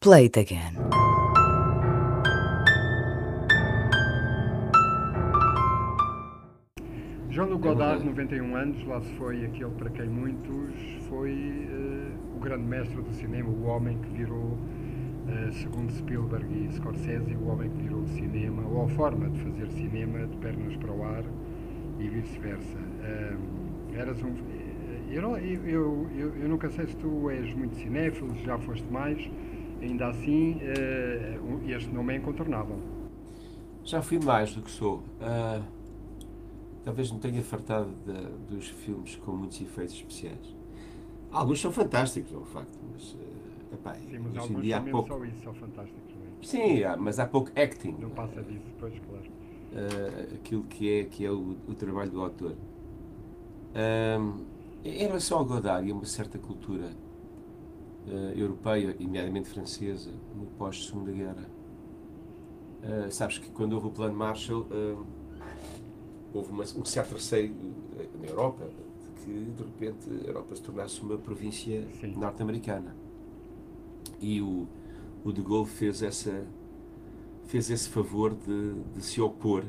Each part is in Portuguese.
Play it again. Jean-Luc Godard, 91 anos, lá se foi aquele para quem muitos foi uh, o grande mestre do cinema, o homem que virou, uh, segundo Spielberg e Scorsese, o homem que virou o cinema, ou a forma de fazer cinema de pernas para o ar e vice-versa. Uh, eras um. Eu, eu, eu, eu, nunca sei se tu és muito cinéfilo, já foste mais, ainda assim, este nome é incontornável. Já fui mais do que sou. Talvez me tenha fartado de, dos filmes com muitos efeitos especiais. Alguns são fantásticos, é um facto, mas, uh, epá, Sim, mas em dia há pouco... só isso são fantásticos, não é? Sim, mas há pouco acting. Não passa disso, depois, claro. Uh, aquilo que é, que é o, o trabalho do autor. Uh, em relação ao Godard e a uma certa cultura uh, europeia, nomeadamente francesa, no pós-Segunda Guerra, sabes que quando houve o Plano Marshall houve uma, um certo receio eh, na Europa de que, de repente, a Europa se tornasse uma província norte-americana. E o, o De Gaulle fez, essa, fez esse favor de, de se opor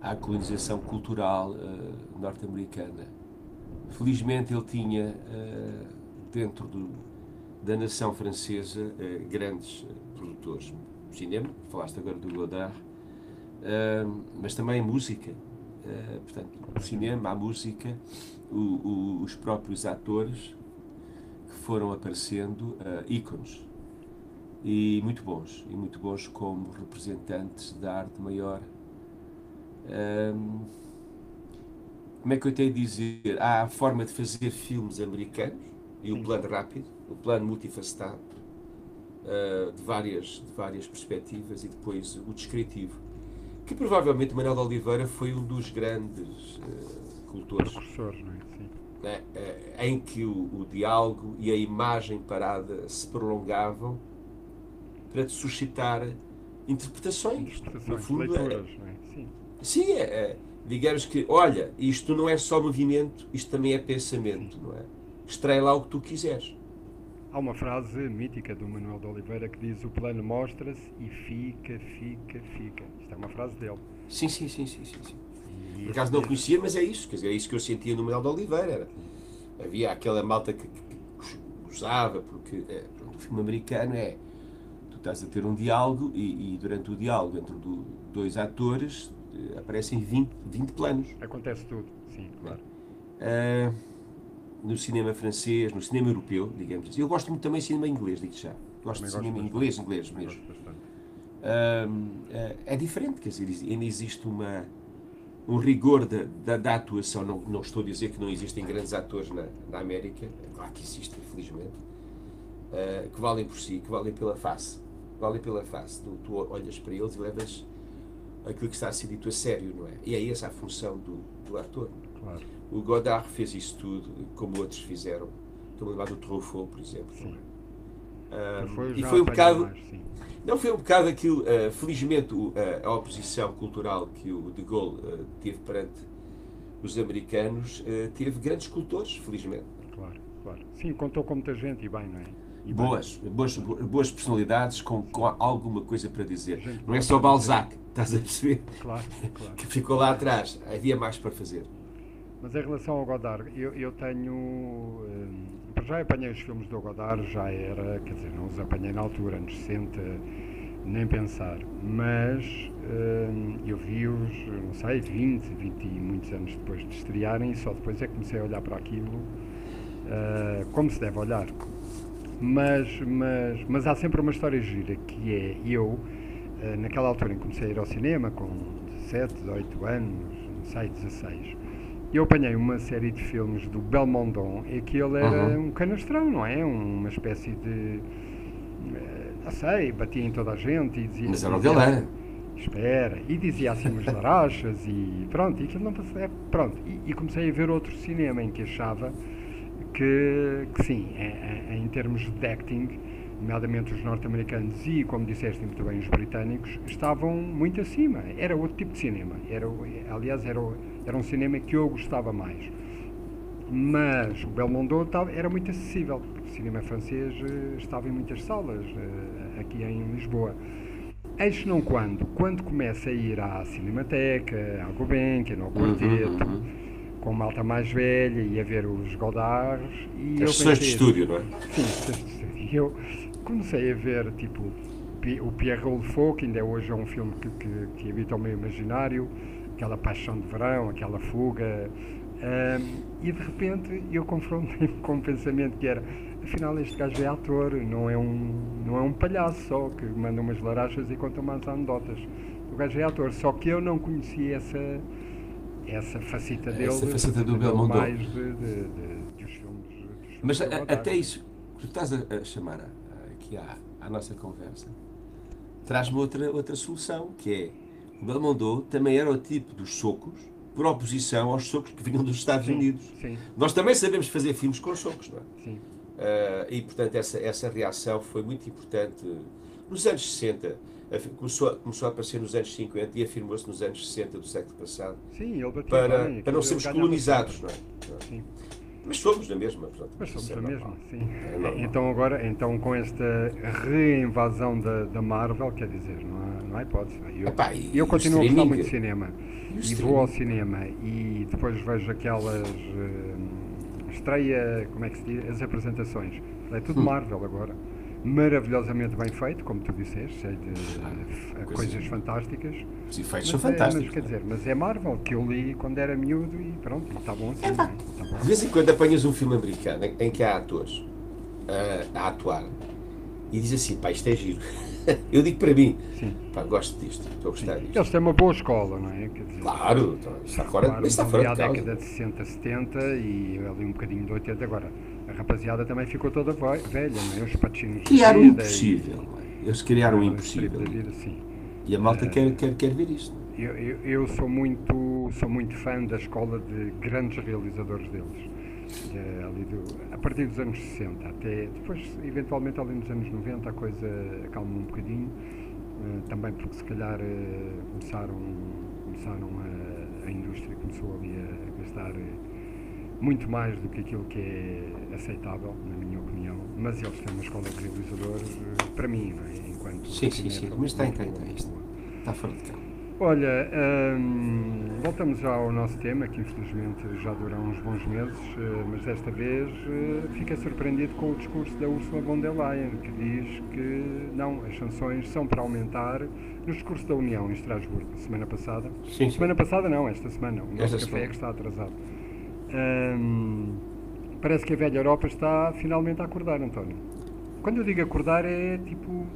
à colonização cultural uh, norte-americana. Felizmente ele tinha uh, dentro do, da nação francesa uh, grandes produtores de cinema, falaste agora do Godard, mas também música. Eh, portanto, o cinema, a música, o, o, os próprios atores que foram aparecendo, ícones, e muito bons, e muito bons como representantes da arte maior. Como é que eu tenho de dizer? Há a forma de fazer filmes americanos e o plano rápido, o plano multifacetado, uh, de, várias, de várias perspectivas, e depois o descritivo que provavelmente Manuel de Oliveira foi um dos grandes uh, cultores. Precursores, não é? Sim. É, é, em que o, o, diálogo e a imagem parada se prolongavam para suscitar interpretações. interpretações no fundo, leituras, é, não é? Sim. Sim, é, é, digamos que, olha, isto não é só movimento, isto também é pensamento, não é? Extrai lá o que tu quiseres. Há uma frase mítica do Manuel de Oliveira que diz: O plano mostra-se e fica, fica, fica. Isto é uma frase dele. Sim, sim, sim, sim, sim. sim. Por acaso não conhecia, mas é isso. Quer dizer, é isso que eu sentia no Manuel de Oliveira. Era, havia aquela malta que, que, gozava, porque é, pronto, o filme americano é. Tu estás a ter um diálogo e, e durante o diálogo entre do, dois atores eh, aparecem 20, 20 planos. Acontece tudo, sim, claro. Uh, no cinema francês, no cinema europeu, digamos assim. Eu gosto muito também de cinema inglês, digo já. Gosto também de cinema gosto inglês, inglês mesmo. Uh, é diferente, quer dizer, ainda existe uma, um rigor da, da, da, atuação. Não, não estou a dizer que não existem grandes atores na, na América, é claro que existem, infelizmente, uh, que valem por si, que valem pela face. Valem pela face. Tu, tu olhas para eles e levas aquilo que está a ser dito a sério, não é? E é essa a função do, do ator. Claro. O Godard fez isso tudo, como outros fizeram. Estou a lembrar do Truffaut, por exemplo. Sim. Um, e foi um bocado. Mais, não foi um bocado aquilo. Uh, felizmente, uh, a oposição cultural que o De Gaulle uh, teve perante os americanos teve grandes escultores, felizmente. Claro, claro. Sim, contou com muita gente e bem, não é? E boas, boas, boas personalidades com, com alguma coisa para dizer. Gente, não é só Balzac, estás a perceber? Claro, claro. que ficou lá atrás. Havia mais para fazer. Mas em relação ao Godard, eu, eu tenho. Hum, já apanhei os filmes do Godard, já era, quer dizer, não os apanhei na altura, anos 60, nem pensar. Mas hum, eu vi-os, não sei, 20, 20 e muitos anos depois de estrearem, e só depois é que comecei a olhar para aquilo uh, como se deve olhar. Mas, mas, mas há sempre uma história gira que é eu, naquela altura em que comecei a ir ao cinema, com 17, 18 anos, não sei, 16 eu apanhei uma série de filmes do Belmondon e que ele era uhum. um canastrão, não é? Uma espécie de. Eh, não sei, batia em toda a gente e dizia. Mas era o dele, é? Espera, e dizia assim umas larachas e pronto, e aquilo não passou. É, pronto, e, e, comecei a ver outro cinema em que achava que, que sim, em, em termos de acting, nomeadamente os norte-americanos e, como disseste muito bem, os britânicos, estavam muito acima. Era outro tipo de cinema. Era, aliás, era, era um cinema que eu gostava mais. Mas o Belmondo era muito acessível, porque o cinema francês eh, estava em muitas salas eh, aqui em Lisboa. Eis não quando, quando começa a ir à Cinemateca, à Gulbenkian, ao Quarteto, uhum, uhum. com malta mais velha e a ver os Godards. E As sessões de estúdio, não é? Sim, sessões de estúdio. E eu comecei a ver, tipo, o Pierre Rolfo, que ainda hoje é um filme que, que, que habita o meio imaginário, aquela paixão de verão, aquela fuga. Um, e de repente eu confrontei-me com um pensamento que era afinal este gajo é ator, não é um, não é um palhaço só que manda umas larachas e conta umas anedotas. O gajo é ator, só que eu não conhecia essa, essa faceta dele. Essa faceta do Belmondo. Mais de, de, de, dos filmes. Dos filmes Mas a, até isso, que tu estás a, a chamar aqui à, à nossa conversa, traz-me outra, outra solução, que é o Belmondo também era o tipo dos socos por oposição aos socos que vinham dos Estados sim, Unidos. Sim. Nós também sabemos fazer filmes com socos, não é? Sim. Uh, e, portanto, essa, essa reação foi muito importante. Nos anos 60, começou, começou a aparecer nos anos 50 e afirmou-se nos anos 60 do século passado. Sim, para, para não sermos colonizados, não é? Sim. Mas somos na mesma. Portanto, Mas somos é na mesma, sim. É então agora, então com esta reinvasão da, da Marvel, quer dizer, não há, não há hipótese. Eu, Epá, eu continuo a gostar muito de cinema. E, e vou ao cinema e depois vejo aquelas uh, estreia, como é que se diz, as apresentações. É tudo hum. Marvel agora. Maravilhosamente bem feito, como tu disseste, cheio de ah, coisas fantásticas. Os efeitos são fantásticos. É, mas, quer dizer, mas é Marvel, que eu li quando era miúdo e pronto, está bom assim. É, tá bom. De vez em quando apanhas um filme americano em, que há atores uh, a atuar e diz assim, pá, isto é giro. eu digo para mim, Sim. pá, gosto disto, estou a gostar disto. Eles têm uma boa escola, não é? Quer dizer, claro, então, está fora, claro, está fora de causa. década de 60, 70 e ali um bocadinho de 80 agora. A rapaziada também ficou toda velha, não é? Os patinos Criaram o impossível, e... Eles criaram o impossível. Vida, sim. E a malta uh, quer, quer, quer ver isto. Eu, eu, eu, sou, muito, sou muito fã da escola de grandes realizadores deles. De, do, a partir dos anos 60 até depois, eventualmente, ali nos anos 90, a coisa acalma um bocadinho. Uh, também porque, se calhar, uh, começaram, começaram a, a indústria começou ali a gastar muito mais do que aquilo que é aceitável, na minha opinião. Mas eles têm uma escola de realizadores, para mim, não é? Enquanto sim, sim, sim. Mas está em quem está isto? Está fora de cá. Olha, hum, voltamos já ao nosso tema, que infelizmente já dura uns bons meses, eh, mas desta vez uh, fiquei surpreendido com o discurso da Ursula von der Leyen, que diz que não, as sanções são para aumentar no discurso da União em Estrasburgo, semana passada. Sim. Semana passada não, esta semana. O nosso esta café é que está atrasado. Hum, parece que a velha Europa está finalmente a acordar, António. Quando eu digo acordar é tipo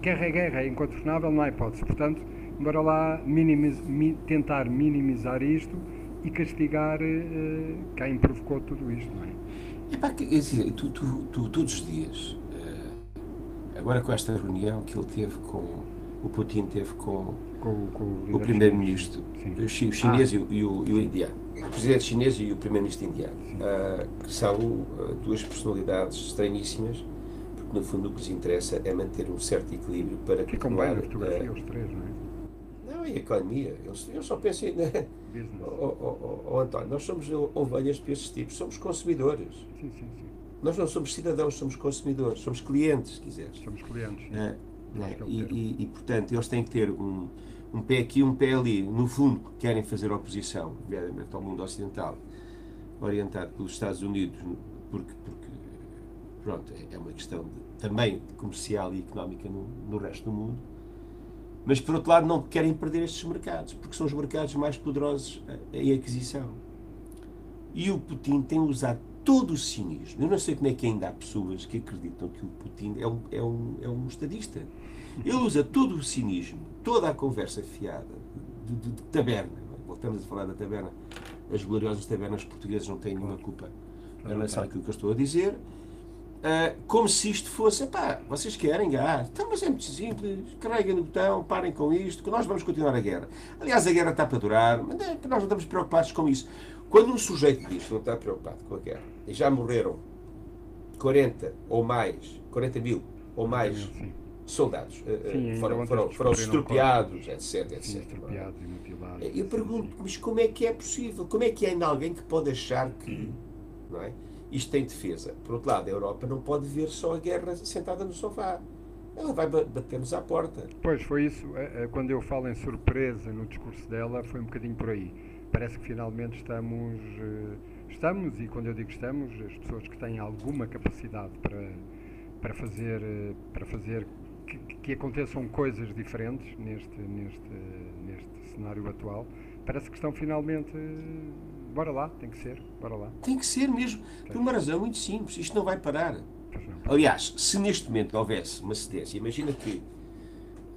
guerra é guerra, é incontornável, não há hipótese. Portanto, bora lá minimiz, mi, tentar minimizar isto e castigar uh, quem provocou tudo isto, não é? Epá, quer dizer, tu, tu, tu, todos os dias, uh, agora com esta reunião que ele teve com, o Putin teve com, com, com o, o primeiro-ministro, o chinês ah. e, o, e o indiano, o presidente chinês e o primeiro-ministro indiano, uh, que são duas personalidades estranhíssimas, porque no fundo o que lhes interessa é manter um certo equilíbrio para que continuar... Que fotografia os três, não é? e economia. Eu, eu só penso em. Né? Oh, oh, oh, António, nós somos ovelhas para esses tipos, somos consumidores. Sim, sim, sim. Nós não somos cidadãos, somos consumidores, somos clientes, se quiseres. Somos clientes. É, é, e, e, e, portanto, eles têm que ter um, um pé aqui um pé ali. No fundo, querem fazer oposição, nomeadamente ao mundo ocidental, orientado pelos Estados Unidos, porque, porque pronto, é, é uma questão de, também comercial e económica no, no resto do mundo mas por outro lado não querem perder estes mercados, porque são os mercados mais poderosos em aquisição. E o Putin tem usado todo o cinismo. Eu não sei como é que ainda há pessoas que acreditam que o Putin é um, é um, é um estadista. Ele usa todo o cinismo, toda a conversa fiada de, de, de taberna. Voltamos a falar da taberna. As gloriosas tabernas portuguesas não têm nenhuma culpa em relação àquilo que eu estou a dizer Uh, como se isto fosse, pá, vocês querem gás? Então, mas é muito simples, carreguem no botão, parem com isto, que nós vamos continuar a guerra. Aliás, a guerra está para durar, mas é nós não estamos preocupados com isso. Quando um sujeito diz que não está preocupado com a guerra, e já morreram 40 ou mais, 40 mil ou mais. Soldados, uh, Sim, foram, foram, foram estropiados, etc, etc. Sim, estropiados e mutilados. Eu pergunto, mas como é que é possível? Como é que é ainda alguém que pode achar que não é? Isto tem defesa. Por outro lado, a Europa não pode ver só a guerra sentada no sofá. Ela vai bater-nos à porta. Pois, foi isso. É, é, quando eu falo em surpresa no discurso dela, foi um bocadinho por aí. Parece que finalmente estamos. Eh, estamos, e quando eu digo estamos, as pessoas que têm alguma capacidade para, para fazer, eh, para fazer que, que aconteçam coisas diferentes neste, neste, neste cenário atual, parece que estão finalmente bora lá, tem que ser, bora lá. Tem que ser mesmo, por uma razão muito simples, isto não vai parar. Aliás, se neste momento houvesse uma cedência, imagina que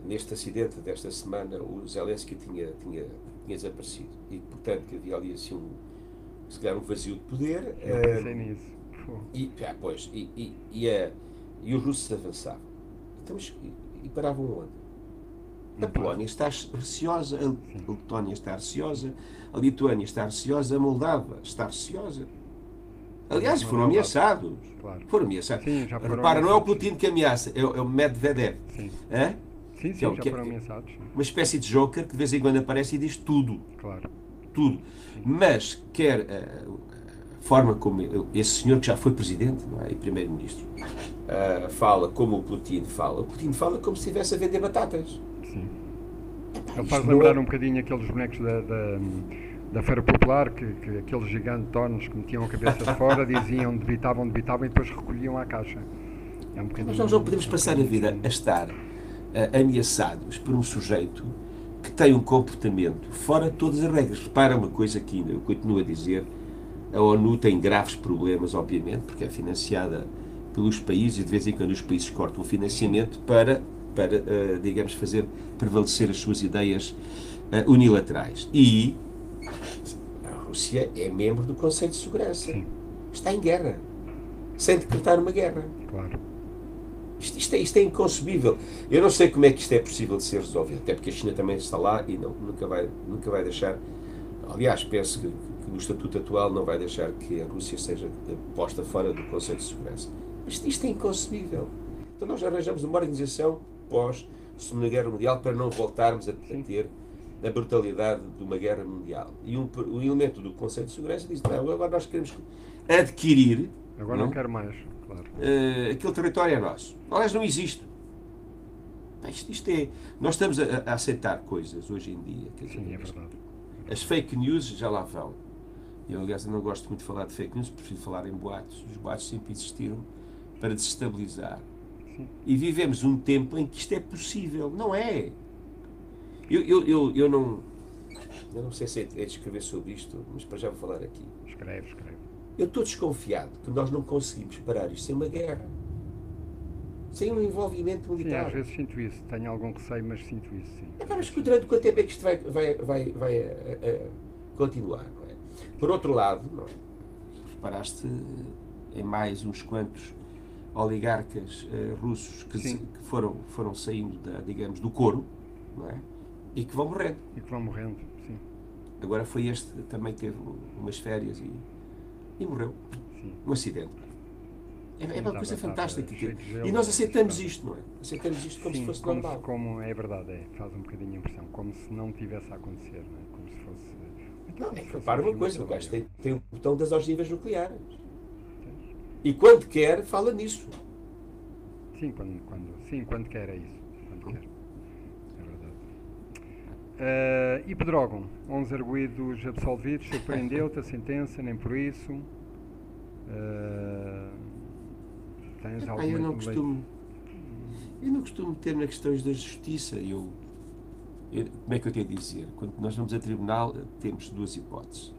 neste acidente desta semana o Zelensky tinha, tinha, tinha desaparecido e, portanto, que havia ali assim um, se calhar um vazio de poder. Eu pensei uh, nisso. E, ah, pois, e, e, e, a, e os russos avançavam. Então, e, paravam onde? A Polónia está receosa, a Letónia está receosa, a Lituânia está receosa, a Moldávia está receosa. Aliás, foram ameaçados. Claro. Foram ameaçados. Sim, já foram Repara, não é o Putin que ameaça, é o, é o Medvedev. Sim. É? Sim, sim, é, já foram ameaçados. Uma espécie de joker que de vez em quando aparece e diz tudo. Claro. Tudo. Sim. Mas quer uh, a forma como esse senhor que já foi presidente é? e primeiro-ministro uh, fala como o Putin fala. O Putin fala como se estivesse a vender batatas. Sim. Ele faz lembrar um bocadinho aqueles bonecos da, da, da Feira Popular, que, que aqueles gigantones que metiam a cabeça de fora diziam, debitavam, debitavam e depois recolhiam à caixa. É um Mas nós não podemos passar a vida a estar uh, ameaçados por um sujeito que tem um comportamento fora de todas as regras. Repara uma coisa que ainda eu continuo a dizer, a ONU tem graves problemas, obviamente, porque é financiada pelos países e de vez em quando os países cortam o financiamento para para, uh, digamos, fazer prevalecer as suas ideias uh, unilaterais. E a Rússia é membro do Conselho de Segurança. Sim. Está em guerra, sem decretar uma guerra. Claro. Isto, isto, é, isto é inconcebível. Eu não sei como é que isto é possível de ser resolvido, até porque a China também está lá e não, nunca, vai, nunca vai deixar. Aliás, penso que, que no estatuto atual não vai deixar que a Rússia seja posta fora do Conselho de Segurança. Isto, isto é inconcebível. Então nós arranjamos uma organização pós Segunda Guerra Mundial para não voltarmos a, a ter a brutalidade de uma guerra mundial. E um, um elemento do Conselho de Segurança diz: não, agora nós queremos adquirir. Agora não, não quero mais, claro. Uh, aquele território é nosso. Aliás, não existe. Isto, isto é. Nós estamos a, a, aceitar coisas hoje em dia. Dizer, Sim, é verdade. As fake news já lá vão. Eu, aliás, não gosto muito de falar de fake news, prefiro falar em boatos. Os boatos sempre existiram para desestabilizar e vivemos um tempo em que isto é possível. Não é. Eu, eu, eu, eu não. Eu não sei se é de escrever sobre isto, mas para já vou falar aqui. Escreve, escreve. Eu estou desconfiado que nós não conseguimos parar isto sem uma guerra. Sem um envolvimento militar. Sim, às vezes sinto isso. Tenho algum receio, mas sinto isso, sim. Agora, mas durante quanto tempo é que isto vai, vai, vai, vai a, eh, a eh, continuar? É? Por outro lado, não é? reparaste em mais uns quantos oligarcas uh, russos que, se, que, foram, foram saindo, da, digamos, do couro, não é? E que vão morrendo. E que vão morrendo, sim. Agora foi este, também teve umas férias e, e morreu. Sim. Um acidente. É, é uma coisa fantástica. e nós aceitamos isto, não é? Aceitamos isto como sim, se fosse como normal. Se, como é verdade, é, faz um bocadinho a impressão, como se não tivesse a acontecer, não é? Como se fosse. Não, é que repara uma coisa, o gajo tem, tem o botão das ogivas nucleares. E quando quer, fala nisso. Sim, quando, quando, sim, quando quer é isso. Quando quer. É verdade. Uh, e Pedrógão, 11 arguídos absolvidos, surpreendeu-te a sentença, nem por isso. Uh, tens ah, eu não costumo eu não costumo ter nas questões da justiça eu, eu, como é que eu tenho a dizer quando nós vamos a tribunal temos duas hipóteses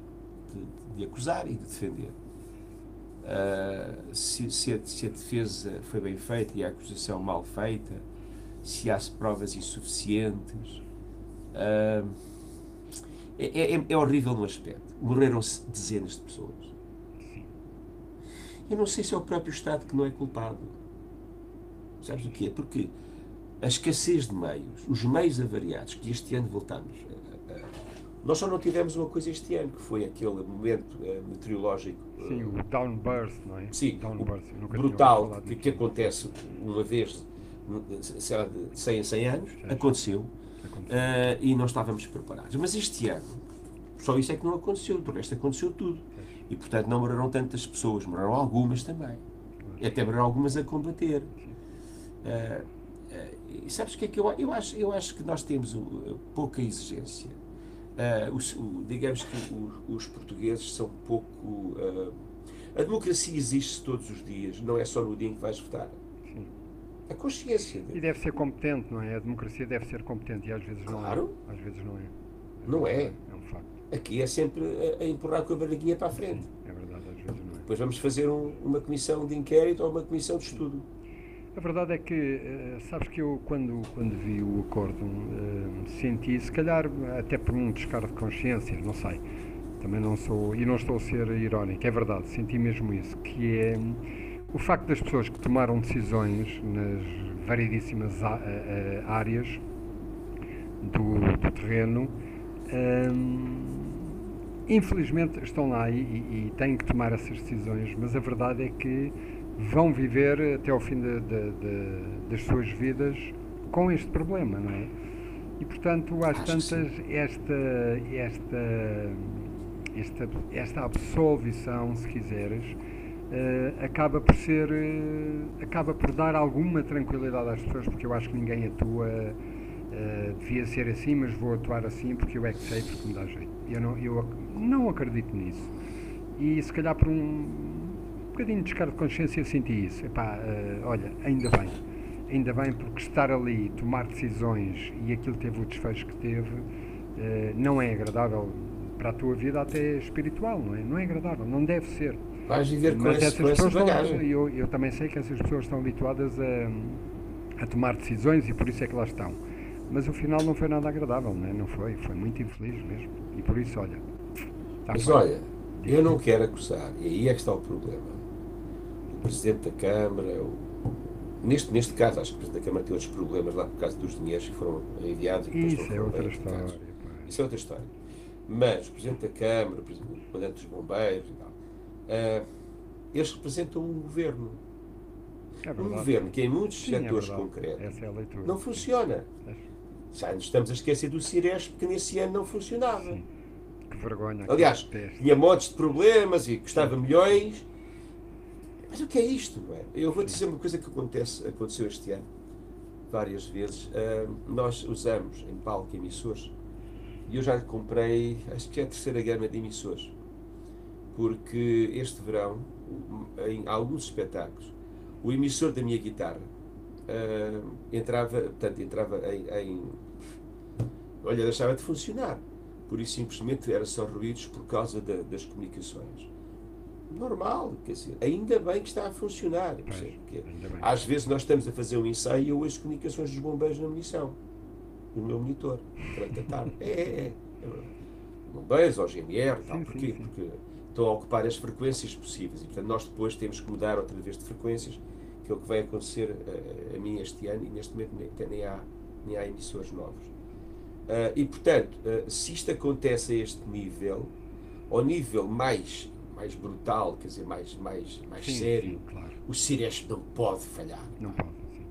de, de acusar e de defender uh, se, se, a, se, a, defesa foi bem feita e a acusação mal feita, se há provas insuficientes. Uh, é, é, é, horrível no aspecto. Morreram-se dezenas de pessoas. Eu não sei se é o próprio Estado que não é culpado. Sabes o que é? Porque a escassez de meios, os meios avariados que este ano voltamos nós só não tivemos uma coisa este ano, que foi aquele momento uh, meteorológico. Uh, sim, o downburst, não é? Sim, downburst, brutal, que, que, acontece uma vez, será de 100 a 100 anos, sim. aconteceu, aconteceu. Uh, e não estávamos preparados. Mas este ano, só isso é que não aconteceu, do resto aconteceu tudo. E, portanto, não morreram tantas pessoas, morreram algumas também. E até morreram algumas a combater. Uh, uh, sabes o que é que eu, eu acho? Eu acho que nós temos uh, pouca exigência. Os, o, digamos que os, os, portugueses são pouco. a democracia existe todos os dias, não é só no dia em que vais votar. Sim. A consciência. E deve ser competente, não é? A democracia deve ser competente e às vezes claro. não é. Às vezes não é. Não é. É um facto. Aqui é sempre a, a empurrar com a barriguinha para a frente. Sim, é verdade, às vezes não é. Depois vamos fazer um, uma comissão de inquérito ou uma comissão de estudo. A verdade é que, uh, sabes que eu, quando, quando vi o acordo, uh, senti, se calhar até por um descargo de consciência, não sei, também não sou, e não estou a ser irónico, é verdade, senti mesmo isso, que é o facto das pessoas que tomaram decisões nas variedíssimas áreas do, do terreno, infelizmente estão lá e, e, e, têm que tomar essas decisões, mas a verdade é que vão viver até ao fim de, de, de, das suas vidas com este problema, não é? E portanto, às tantas, esta, esta, esta, esta absolvição, se quiseres, uh, acaba por ser, uh, acaba por dar alguma tranquilidade às pessoas, porque eu acho que ninguém atua, uh, devia ser assim, mas vou atuar assim porque eu é que sei, porque me dá jeito. Eu não, eu não acredito nisso. E se calhar por um bocadinho de descargo de consciência eu senti isso. Epá, uh, olha, ainda bem. Ainda bem porque estar ali, tomar decisões e aquilo teve o desfecho que teve, uh, não é agradável para a tua vida até espiritual, não é? Não é agradável, não deve ser. Vais viver com, Mas esse, essas com pessoas estão, eu, eu também sei que essas pessoas estão habituadas a, a tomar decisões e por isso é que lá estão. Mas o final não foi nada agradável, não, é? não foi? Foi muito infeliz mesmo. E por isso, olha. Mas olha, eu não quero acusar, e aí é que está o problema. O Presidente da Câmara, o, neste, neste caso, acho que o Presidente da Câmara tem outros problemas lá por causa dos dinheiros que foram enviados. E isso é outra história. Isso é outra história. Mas o Presidente da Câmara, o Comandante dos Bombeiros e tal, uh, eles representam um governo. É um governo que em muitos Sim, é setores é concretos é não funciona. Já nos estamos a esquecer do Ciresp, porque nesse ano não funcionava. Sim. Que vergonha. Aliás, tinha montes de problemas e custava milhões. Mas o que é isto? É? Eu vou dizer uma coisa que acontece, aconteceu este ano, várias vezes. Uh, nós usamos em palco emissores e eu já comprei, acho que é a terceira gama de emissores. Porque este verão, em alguns espetáculos, o emissor da minha guitarra uh, entrava, portanto, entrava em, em, Olha, deixava de funcionar. Por isso, simplesmente, era só ruídos por causa da, das comunicações. Normal, quer dizer, ainda bem que está a funcionar. Pois, às vezes nós estamos a fazer um ensaio e eu ouço comunicações dos bombeiros na munição, no meu monitor, durante a tarde. É, é, é. bombeiros ou GMR, tal. Sim, Porquê? Sim, sim. Porque estão a ocupar as frequências possíveis. E, portanto, nós depois temos que mudar outra vez de frequências que é o que vai acontecer a, a mim este ano e neste momento nem, nem, há, nem há emissores novos. Uh, e, portanto, uh, se isto acontece a este nível, ao nível mais, mais brutal, quer dizer, mais, mais, mais sim, sério, sim, claro. o Ciresp não pode falhar. Não pode, sim.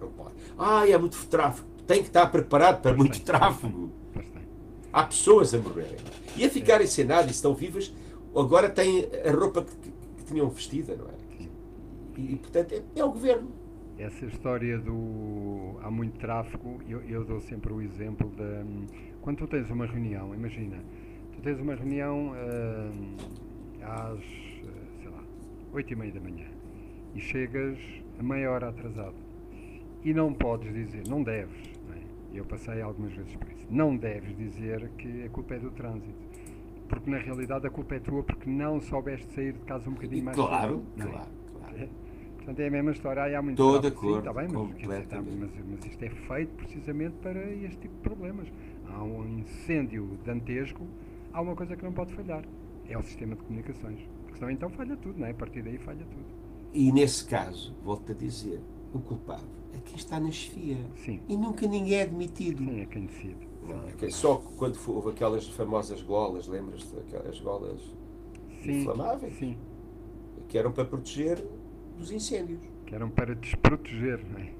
Não pode. Ah, é muito tráfego. Tem que estar preparado para pois muito tem, tráfego. Pois tem. Há pessoas a morrerem. E a ficarem sem nada e estão vivas, agora têm a roupa que, que, que tinham vestida, não é? E, portanto, é, é o governo. Essa história do. há muito tráfego, eu, eu dou sempre o exemplo de. Quando tu tens uma reunião, imagina, tu tens uma reunião uh, às, sei lá, oito e meia da manhã e chegas a meia hora atrasado e não podes dizer, não deves, não é? eu passei algumas vezes por isso, não deves dizer que a culpa é do trânsito porque na realidade a culpa é tua porque não soubeste sair de casa um bocadinho mais claro, cedo. Claro, claro. Portanto, é a mesma história. Há muito Estou de acordo. Sim, está bem, mas, dizer, tá, mas, mas, isto é feito precisamente para este tipo de problemas. Há um incêndio dantesco, há uma coisa que não pode falhar: é o sistema de comunicações. Porque senão então falha tudo, não é? A partir daí falha tudo. E nesse caso, volto a dizer, o culpado é quem está na chefia. Sim. E nunca ninguém é admitido. Sim, é quem decide. Não, é só quando houve aquelas famosas golas, lembras-te daquelas golas sim, inflamáveis? Sim. Que eram para proteger dos incêndios. que eram para desproteger, não é?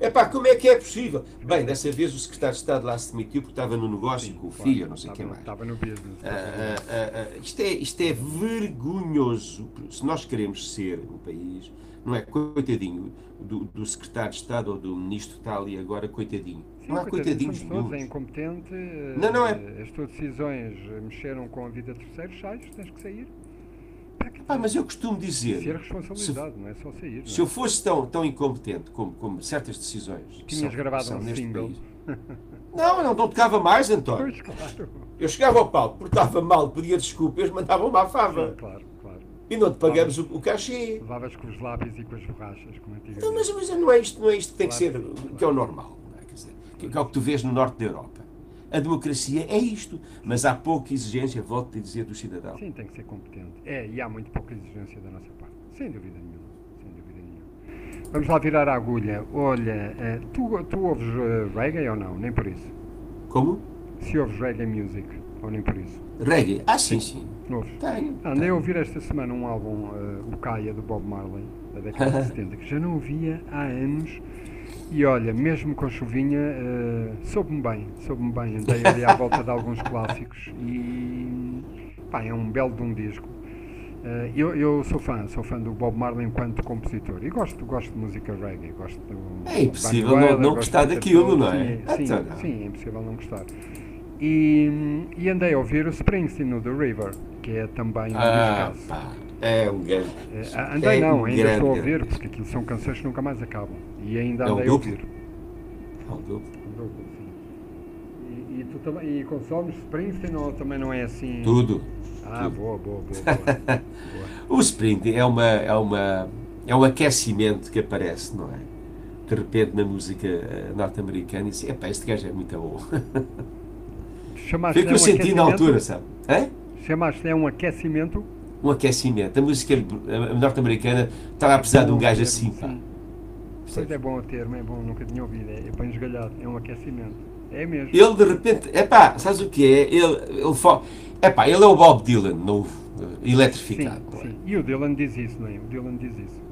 Epá, como é que é possível? Bem, dessa vez o secretário de Estado lá se demitiu porque estava no negócio Sim, com o claro, filho, não sei o que mais. Estava no business. Ah, ah, ah, ah, isto, é, isto é vergonhoso. Se nós queremos ser um país, não é coitadinho do, do secretário de Estado ou do ministro tal e agora coitadinho. Sim, não há coitadinhos nenhum. É incompetente. Não, não é. As tuas decisões mexeram com a vida de terceiros, sais, tens que sair. Ah, mas eu costumo dizer. Ser responsabilidade, se, não é só sair. Se eu é? fosse tão, tão incompetente como, como certas decisões. Tinhas gravado um single. País, não, não, não tocava mais, António. Pois, claro. Eu chegava ao palco, portava mal, pedia desculpa, eles mandavam-me à fava. Sim, claro, claro. E não te pagamos o, o cachê. Levavas com os lábios e com as borrachas, como antigamente. Não, mas, mas não, é isto, não é isto que tem claro, que ser, claro. que é o normal. É? Quer dizer, que é o que tu vês no norte da Europa. A democracia é isto, mas há pouca exigência, volto a dizer, do cidadão. Sim, tem que ser competente. É, e há muito pouca exigência da nossa parte. Sem dúvida nenhuma. Sem dúvida nenhuma. Vamos lá virar a agulha. Olha, uh, tu, tu ouves uh, reggae ou não? Nem por isso. Como? Se ouves reggae music, ou nem por isso. Reggae? Ah, sim, sim. Ouves? Tenho. Andei a ouvir esta semana um álbum, uh, o Caia, do Bob Marley, da década de 70, que já não ouvia há anos e olha, mesmo com chuvinha, uh, soube-me bem, soube-me bem. Andei ali à volta de alguns clássicos e pá, é um belo de um disco. Uh, eu, eu, sou fã, sou fã do Bob Marley enquanto compositor e gosto, gosto de música reggae, gosto do. É impossível não, não gostar daquilo, não é? Sim, sim, então, sim, é impossível não gostar. E, e, andei a ouvir o Springsteen no The River, que é também um ah, pá, é um grande. É, andei é não, ainda estou a ouvir, porque aquilo são canções que nunca mais acabam. E ainda é um a ouvir. É um duplo. duplo e, e, tu também, e consomes Springsteen ou também não é assim? Tudo. Ah, tudo. boa, boa, boa. boa. o Springsteen é uma, é uma é um aquecimento que aparece, não é? De repente na música eh, norte-americana e diz, epá, este gajo é muito bom. Foi o que eu senti na altura, sabe? Chamaste-lhe um aquecimento? Um aquecimento. A música norte-americana estava a precisar de um gajo assim, pá. Pois é bom o termo, é bom, nunca tinha ouvido. É, é bem esgalhado, é um aquecimento. É mesmo. Ele de repente, é pá, sabes o que é? Ele, ele, é pá, ele é o Bob Dylan novo, eletrificado. Sim, sim. E o Dylan diz isso, não é? O Dylan diz isso.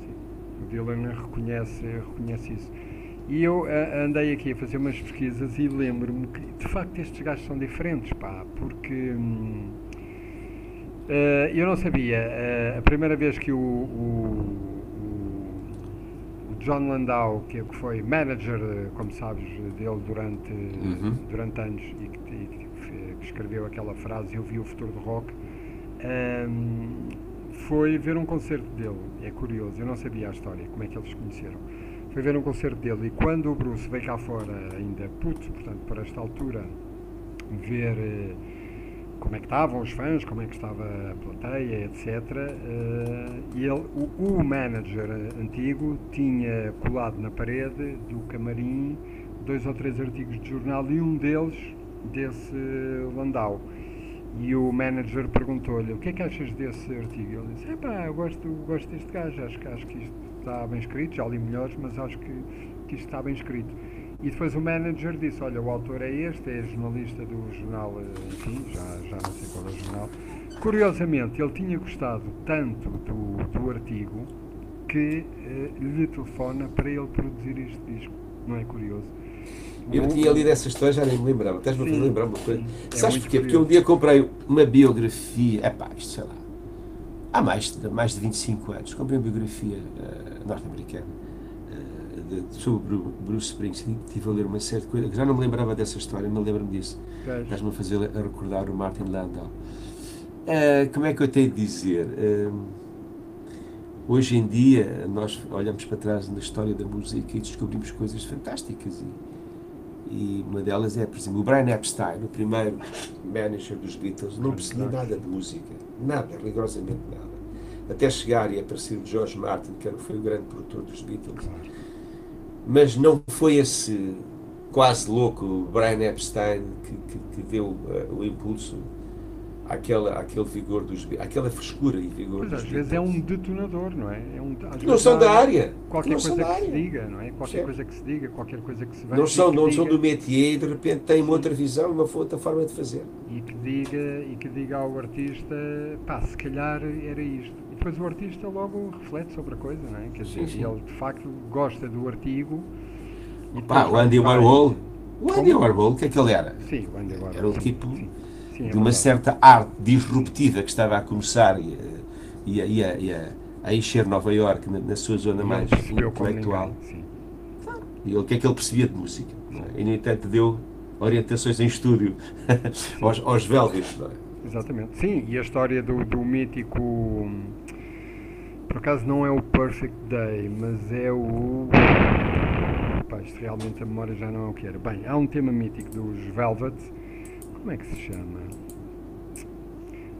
Sim. O Dylan reconhece, reconhece isso. E eu andei aqui a fazer umas pesquisas e lembro-me que, de facto, estes gajos são diferentes, pá, porque hum, uh, eu não sabia. Uh, a primeira vez que o, o John Landau, que, foi manager, como sabes, dele durante, uhum. durante anos e que, e que, escreveu aquela frase Eu vi o futuro do rock, um, foi ver um concerto dele. É curioso, eu não sabia a história, como é que eles se conheceram foi ver um concerto dele e quando o Bruce veio cá fora, ainda puto, portanto, por esta altura, ver uh, como é que estavam os fãs, como é que estava a plateia, etc. Eh, e ele, o, o, manager antigo tinha colado na parede do camarim dois ou três artigos de jornal e um deles desse Landau. E o manager perguntou-lhe o que é que achas desse artigo? Ele disse: pá, eu gosto, gosto deste gajo, acho, acho que isto está bem escrito, já li melhores, mas acho que, que isto está bem escrito. E depois o manager disse, olha, o autor é este, é jornalista do jornal, enfim, já, já não sei qual é o jornal. Curiosamente, ele tinha gostado tanto do, do artigo que eh, lhe telefona para ele produzir este disco. Não é curioso? Eu tinha lido essa história, já nem me lembrava. Estás-me a fazer lembrar uma coisa. É Sabes porquê? Porque um dia comprei uma biografia, é pá, isto sei lá, há mais de, mais de 25 anos, comprei uma biografia uh, norte-americana uh, sobre Bruce Springsteen, estive a ler uma série de coisas, já não me lembrava dessa história, não lembro-me disso. Estás-me a fazer a recordar o Martin Landau. Uh, como é que eu tenho de dizer? hoje em dia, nós olhamos para trás na história da música e descobrimos coisas fantásticas. E, e uma delas é, por exemplo, o Brian Epstein, o primeiro manager dos Beatles, não percebia nada de música Nada, rigorosamente nada. Até chegar e aparecer o George Martin, que foi o grande produtor dos Beatles. Mas não foi esse quase louco Brian Epstein que, que, que deu uh, o impulso àquela, àquele vigor dos àquela frescura e vigor pois dos às vezes é um detonador, não é? é um, não são da área. Qualquer não coisa que área. se diga, não é? Qualquer coisa que se diga, qualquer coisa que se veja. Não são, não são do métier e de repente têm uma outra visão, uma outra forma de fazer. E que diga, e que diga ao artista, pá, se calhar era isto. Depois o artista logo reflete sobre a coisa, não é? Quer Sim, dizer, sim. ele de facto gosta do artigo. e Pá, depois o Andy Warhol. O Andy Como? Warhol, o que é que ele era? Sim, o Andy Warhol. Era sim, tipo sim, sim, é de uma certa arte disruptiva que estava a começar e, a- e, e, e a, a encher Nova Iorque na, na sua zona mais intelectual. ninguém, sim. E ele, o que é que ele percebia de música? é? E, no entanto, deu orientações em estúdio aos, aos Velvet. Exatamente. Sim, e a história do, do mítico. hum, Por acaso não é o Perfect Day, mas é o. Pá, isto realmente a memória já não é o que era. Bem, há um tema mítico dos Velvet. Como é que se chama?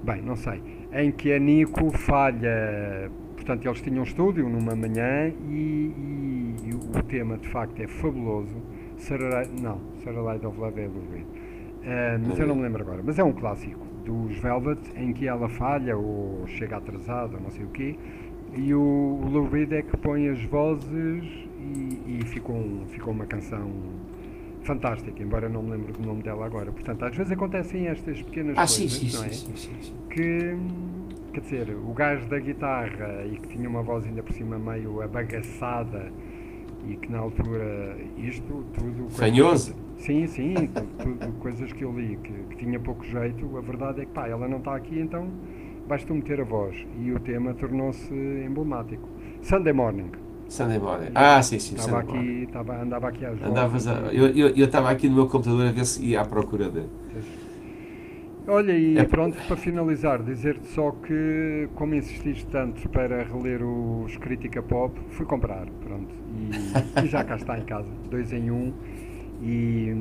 Bem, não sei. Em que a Nico falha. Portanto, eles tinham um estúdio numa manhã e, e- e o tema de facto é fabuloso. Sarah, não, Sarah Light of Love é Lou Reed. Ah, mas eu não me lembro agora. Mas é um clássico dos Velvet em que ela falha ou chega atrasada ou não sei o quê. E o, Lou Reed é que põe as vozes e, e ficou, um- ficou uma canção fantástica, embora não me lembre do nome dela agora. Portanto, às vezes acontecem estas pequenas Ah, coisas, sim, sim, não é? sim, sim, que quer dizer, o gajo da guitarra e que tinha uma voz ainda por cima meio abagaçada e que na altura isto tudo Fanhoso? Sim, sim, coisas que eu li que, que tinha pouco jeito, a verdade é que pá, ela não está aqui então vais tu meter a voz e o tema tornou-se emblemático. Sunday Morning. Sunday Morning. Ah, sim, sim, Estava Sunday aqui, estava, andava aqui às Andavas a, eu eu- eu estava aqui no meu computador a ver se ia à procura de. Olha, e É- pronto, para finalizar, dizer-te só que, como insististe tanto para reler os Crítica Pop, fui comprar, pronto, e, e já cá está em casa, dois em um, e,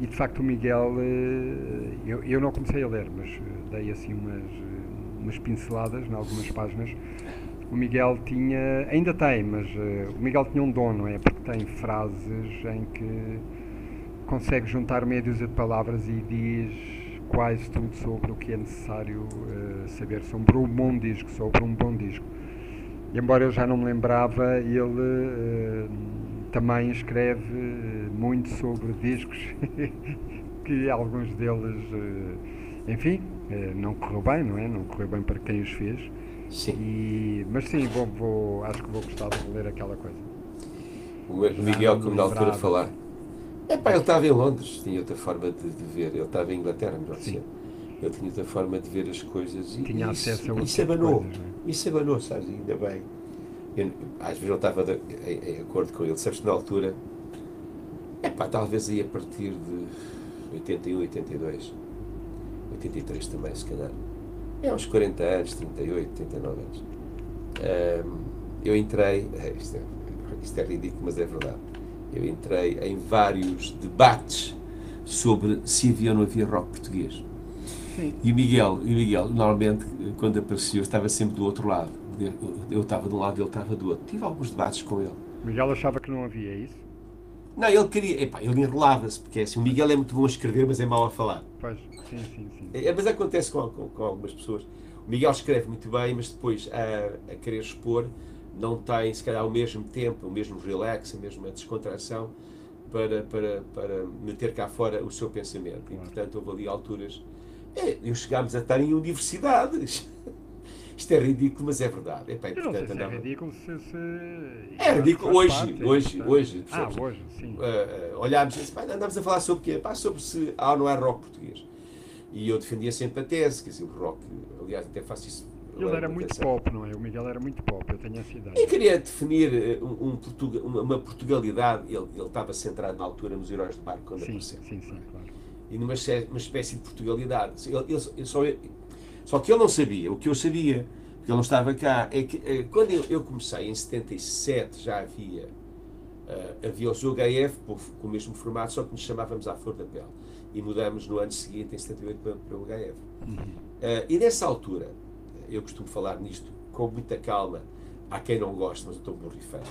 e de facto o Miguel, eh, eu, eu não comecei a ler, mas eh, dei assim umas, eh, umas pinceladas em algumas páginas, o Miguel tinha, ainda tem, mas o Miguel tinha um dom, não é? Porque tem frases em que consegue juntar meia dúzia de palavras e diz quase tudo sobre o que é necessário saber sobre um bom disco, sobre um bom disco. E embora eu já não me lembrava, ele também escreve eh, muito sobre discos que alguns deles, eh, enfim, eh, não correu bem, não é? Não correu bem para quem os fez. Sim. E, mas sim, vou, vou- acho que vou gostar de ler aquela coisa. O Miguel, como na altura falar. É pá, ele estava em Londres, tinha outra forma de, de ver. Ele estava em Inglaterra, melhor dizer. Ele tinha outra forma de ver as coisas e Tinha isso, acesso a isso abanou. coisas, é? Isso abanou, sabes? Ainda bem. Eu, às vezes eu estava de- em, em acordo com ele, sabes que na altura, é pá, talvez aí a partir de 81, 82, 83 também, se calhar. É uns 40 anos, 38, 39 anos. Ahm, eu entrei, isto, é, isto é ridículo, mas é verdade. Eu entrei em vários debates sobre se havia ou não havia rock português. Sim. E o Miguel, e o Miguel, normalmente, quando apareceu, estava sempre do outro lado. Eu- estava de um lado, ele estava do outro. Tive alguns debates com ele. Miguel achava que não havia é isso? Não, ele queria, epá, ele enrolava-se, porque é assim, o Miguel é muito bom a escrever, mas é mau a falar. Pois, sim, sim, sim. É, mas acontece com, com, com algumas pessoas. O Miguel escreve muito bem, mas depois a, a querer expor não tem, se calhar, o mesmo tempo, o mesmo relax, a mesma descontração para, para, para meter cá fora o seu pensamento. E, Claro. portanto, houve ali alturas. É, eu chegámos a estar em universidades. Isto é ridículo, mas é verdade. Epá, e, Eu não sei portanto, se é ridículo se. se... É ridículo hoje, parte, hoje, portanto. hoje, Ah, hoje, sim. Uh, uh, olhámos e disse, "Pá, andámos a falar sobre o quê? Pá, sobre se há ou não há rock português. E eu defendia sempre a tese, quer dizer, o rock, aliás, até faço isso. Ele era muito atenção. pop, não é? O Miguel era muito pop, eu tenho essa ideia. E queria definir uh, um, um uma, uma Portugalidade, ele, ele estava centrado na altura nos Heróis do Barco quando Sim, apareceu. sim, sim, claro. E numa uma espécie de Portugalidade. Ele, ele- ele só, só que ele não sabia, o que eu sabia, porque ele não estava cá, é que eh, quando eu, eu comecei, em 77, já havia, eh, havia o ZOHF com o mesmo formato, só que nos chamávamos à flor da pele. E mudamos no ano seguinte, em 78, para, para o HF. Uhum. Eh, e nessa altura, eu costumo falar nisto com muita calma, há quem não goste, mas eu estou borrifando,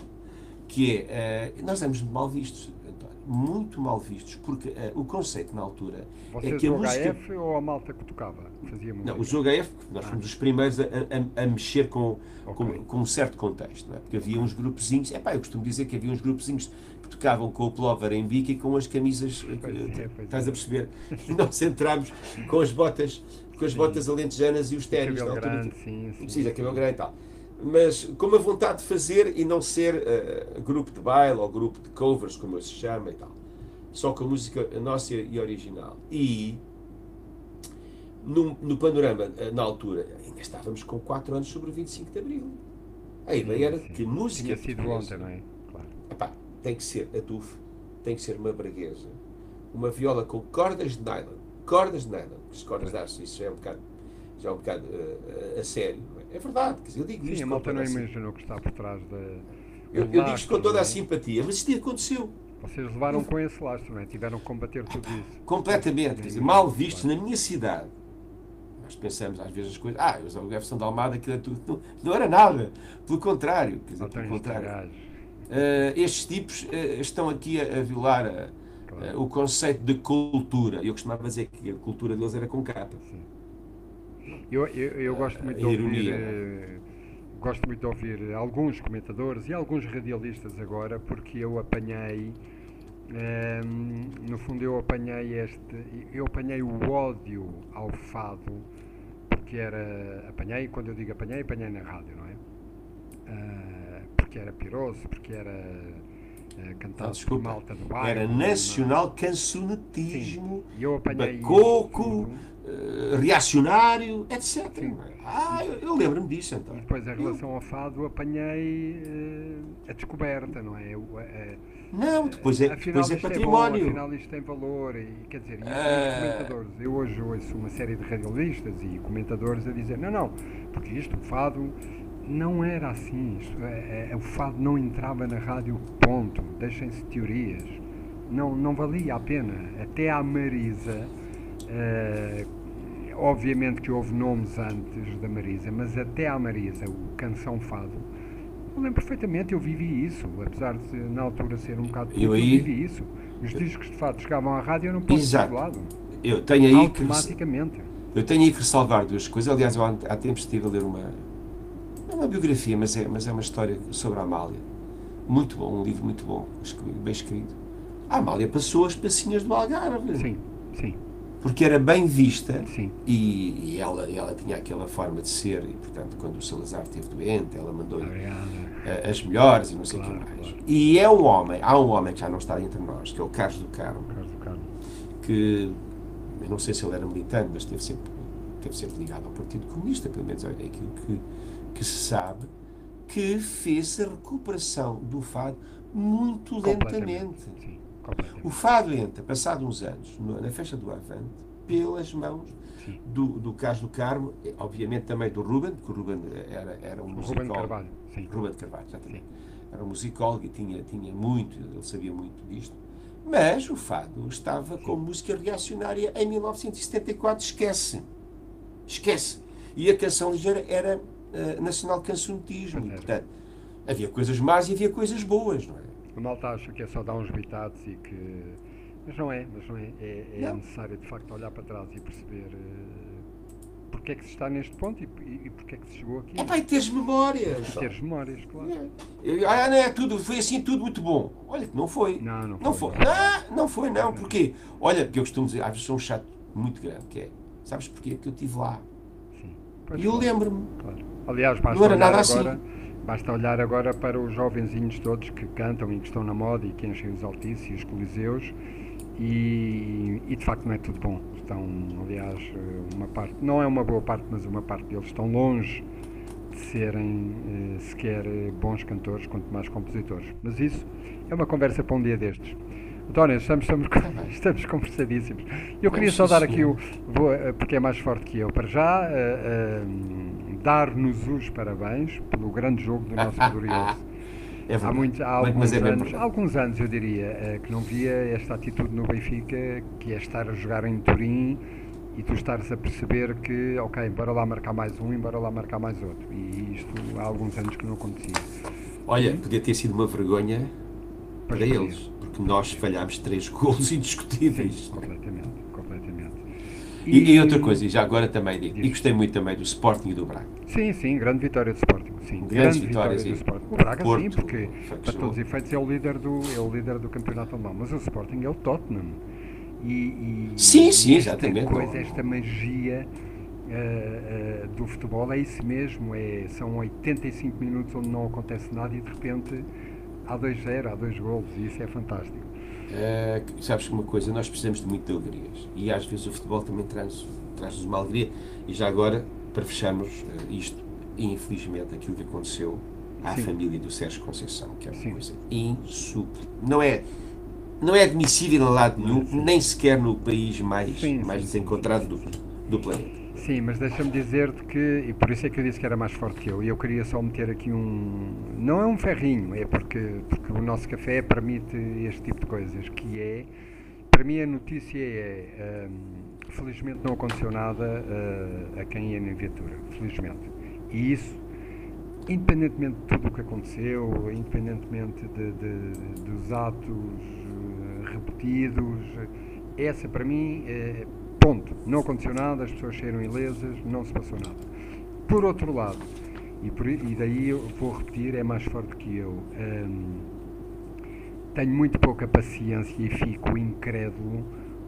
que é, eh, nós éramos mal vistos, António, muito mal vistos, porque eh, o conceito na altura Vocês é que a do música... HF ou a malta que tocava? Fazia música? Não, o ZOHF, nós fomos os primeiros a, a- a mexer com, com, Ok. com um certo contexto, é? porque havia uns grupozinhos, epá, eu costumo dizer que havia uns grupozinhos que tocavam com o plover em bico e com as camisas, eh, Pois é, pois estás é. a perceber? E nós entramos com as botas, com as Sim. botas alentejanas e os ténis na cabelo altura. grande, sim, sim. Precisa, cabelo grande e tal. Mas com uma vontade de fazer e não ser uh, grupo de baile ou grupo de covers, como se chama e tal. Só com a música nossa e original. E no, no panorama, eh, na altura, ainda estávamos com 4 anos sobre o 25 de Abril. A ideia era que música. Tinha sido ontem, não é? Claro. Epá, tem que ser a tuf, tem que ser uma braguesa, uma viola com cordas de nylon, cordas de nylon, as cordas de aço, isso já é um bocado, já é um bocado uh, a sério. É? verdade, quer dizer, eu digo Sim, isto. a malta não imaginou que está por trás da. Eu, eu digo isto com toda a é? simpatia, mas isto aconteceu. Vocês levaram com esse lastro, não é? Tiveram que combater tudo isso. Completamente, quer dizer, mal visto na minha cidade. Nós pensamos às vezes as coisas, ah, o Jefferson de Almada, aquilo é tudo. Não, não era nada. Pelo contrário, quer dizer, pelo contrário. Uh, estes tipos uh, estão aqui a, a violar a, claro. uh, o conceito de cultura. Eu costumava dizer que a cultura deles era com capa. Eu, eu, eu, gosto muito de ouvir, gosto muito de ouvir alguns comentadores e alguns radialistas agora, porque eu apanhei um, no fundo eu apanhei este eu apanhei o ódio ao fado porque era apanhei quando eu digo apanhei apanhei na rádio não é? Uh, porque era piroso porque era uh, cantado ah, por malta do bairro era nacional cancionetismo eu apanhei bacoco uh, reacionário etc Sim. ah eu, eu lembro-me disso então depois em relação ao fado apanhei a descoberta não é eu, não, depois é, depois é património. É bom, afinal isto tem valor. E, quer dizer, e comentadores. Eu hoje ouço uma série de radialistas e comentadores a dizer: não, não, porque isto, o fado, não era assim. Isto, é, é, o fado não entrava na rádio, ponto. Deixem-se teorias. Não, não valia a pena. Até a Marisa. Uh, obviamente que houve nomes antes da Marisa, mas até à Marisa, o Canção Fado, eu lembro perfeitamente, eu vivi isso, apesar de na altura ser um bocado eu, aí, eu vivi isso. Os discos de fato chegavam à rádio e eu não do lado. Eu tenho aí Automaticamente. Que, eu tenho aí que ressalvar duas coisas. Aliás, eu há, há tempos estive a ler uma. Não é uma biografia, mas é, mas é uma história sobre a Amália. Muito bom, um livro muito bom, bem escrito. A Amália passou as passinhas do Algarve. Sim, sim porque era bem vista e, e, ela, ela tinha aquela forma de ser e portanto quando o Salazar esteve doente ela mandou as melhores e não sei o claro, que mais claro. e é um homem, há um homem que já não está entre nós que é o Carlos do Carmo, Carlos do Carmo. que eu não sei se ele era militante mas esteve sempre, esteve sempre ligado ao Partido Comunista pelo menos é aquilo que, que se sabe que fez a recuperação do fado muito lentamente Sim. O fado entra, passado uns anos, na festa do Avante, pelas mãos do, do do Carmo, obviamente também do Ruben, porque o Ruben era, era um musicólogo. Ruben Carvalho, sim. Ruben Carvalho, exatamente. Sim. Era um musicólogo e tinha, tinha muito, ele sabia muito disto. Mas o fado estava com música reacionária em 1974, esquece. Esquece. E a canção ligeira era uh, nacional cancionetismo. Portanto, havia coisas más e havia coisas boas, não é? A malta acha que é só dar uns bitados e que. Mas não é, mas não é. É, é não. necessário de facto olhar para trás e perceber uh, porque é que se está neste ponto e, e, e porque é que se chegou aqui. É para teres memórias. Teres memórias, claro. É. Ah, não é tudo, foi assim tudo muito bom. Olha que não foi. Não, não, não foi. foi. Não, não foi, não. Porquê? Olha, porque eu costumo dizer, às vezes sou um chato muito grande, que é. Sabes porquê? Porque eu estive lá. Sim. e eu lembro-me. Claro. Aliás, basta não era nada assim. agora. Basta olhar agora para os jovenzinhos todos que cantam e que estão na moda e que enchem os altíssimos e os coliseus e, e, de facto não é tudo bom. Estão, aliás, uma parte, não é uma boa parte, mas uma parte deles estão longe de serem eh, sequer bons cantores, quanto mais compositores. Mas isso é uma conversa para um dia destes. António, estamos, estamos, estamos conversadíssimos. Eu queria só dar aqui o. Vou, eh, porque é mais forte que eu. Para já, uh, uh, dar-nos os parabéns pelo grande jogo do nosso Glorioso. É há, muito, há alguns, é anos, há alguns anos, eu diria, uh, que não via esta atitude no Benfica, que é estar a jogar em Turim e tu estares a perceber que, ok, bora lá marcar mais um e bora lá marcar mais outro. E isto há alguns anos que não acontecia. Olha, podia ter sido uma vergonha para eles porque nós falhámos três gols indiscutíveis. completamente, completamente. E, e, outra coisa, e já agora também digo, e gostei muito também do Sporting e do Braga. Sim, sim, grande vitória do Sporting. Sim, grande vitória do Sporting. O Braga Porto, sim, porque para todos os efeitos é o líder do, é o líder do campeonato alemão, mas o Sporting é o Tottenham. E, e sim, sim, exatamente. Coisa, esta magia uh, uh, do futebol é isso mesmo, é, são 85 minutos onde não acontece nada e de repente há 2-0, há dois golos e isso é fantástico. Uh, sabes que uma coisa, nós precisamos de muito de alegrias e às vezes o futebol também traz-nos traz uma alegria. E já agora, para fecharmos isto, infelizmente aquilo que aconteceu à Sim. família do Sérgio Conceição, que é uma Sim. coisa insupportável. Não é, não é admissível em lado nenhum, nem sequer no país mais, sim, mais desencontrado do, do planeta. Sim, mas deixa-me dizer-te que, e por isso é que eu disse que era mais forte que eu, e eu queria só meter aqui um. Não é um ferrinho, é porque, porque o nosso café permite este tipo de coisas, que é. Para mim a notícia é. Um, felizmente não aconteceu nada uh, a quem ia na viatura, felizmente. E isso, independentemente de tudo o que aconteceu, independentemente de, de, dos atos uh, repetidos, essa para mim. Uh, Ponto. Não aconteceu nada, as pessoas saíram ilesas, não se passou nada. Por outro lado, e, por, e daí eu vou repetir, é mais forte que eu, hum, tenho muito pouca paciência e fico incrédulo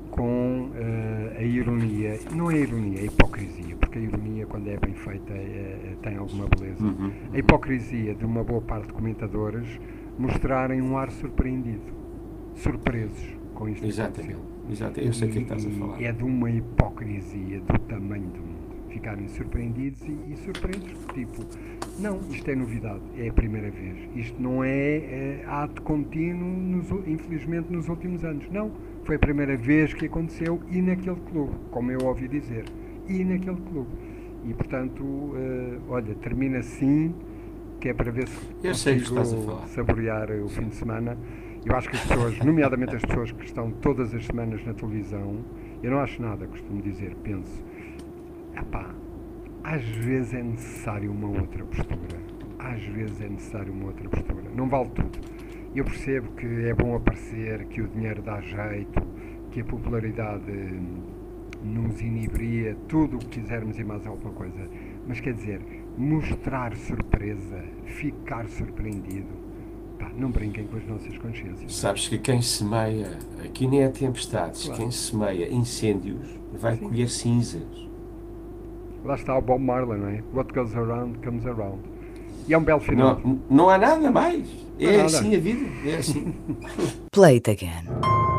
com uh, a ironia, não é a ironia, é a hipocrisia, porque a ironia, quando é bem feita, é, é, tem alguma beleza. Uhum, uhum. A hipocrisia de uma boa parte de comentadores mostrarem um ar surpreendido, surpresos com isto Exatamente. Exato, eu sei o que, é estás a falar. É de uma hipocrisia do tamanho do mundo. Ficarem surpreendidos e, e surpreendidos, tipo, não, isto é novidade, é a primeira vez. Isto não é, é ato contínuo, nos, infelizmente, nos últimos anos. Não, foi a primeira vez que aconteceu e naquele clube, como eu ouvi dizer, e naquele clube. E, portanto, uh, olha, termina assim, que é para ver se eu consigo saborear o fim de semana eu acho que as pessoas, nomeadamente as pessoas que estão todas as semanas na televisão, eu não acho nada, costumo dizer, penso, epá, às vezes é necessário uma outra postura. Às vezes é necessário uma outra postura. Não vale tudo. Eu percebo que é bom aparecer, que o dinheiro dá jeito, que a popularidade nos inibria, tudo o que quisermos e mais alguma coisa. Mas quer dizer, mostrar surpresa, ficar surpreendido, Pá, não brinquem com as nossas consciências. Sabes que quem semeia, aqui nem é tempestades, claro. quem semeia incêndios vai Sim. colher cinzas. Lá está o Bob Marley, não é? What goes around comes around. E é um belo final. Não, não há nada mais. É nada. assim a vida. É assim. Play it again.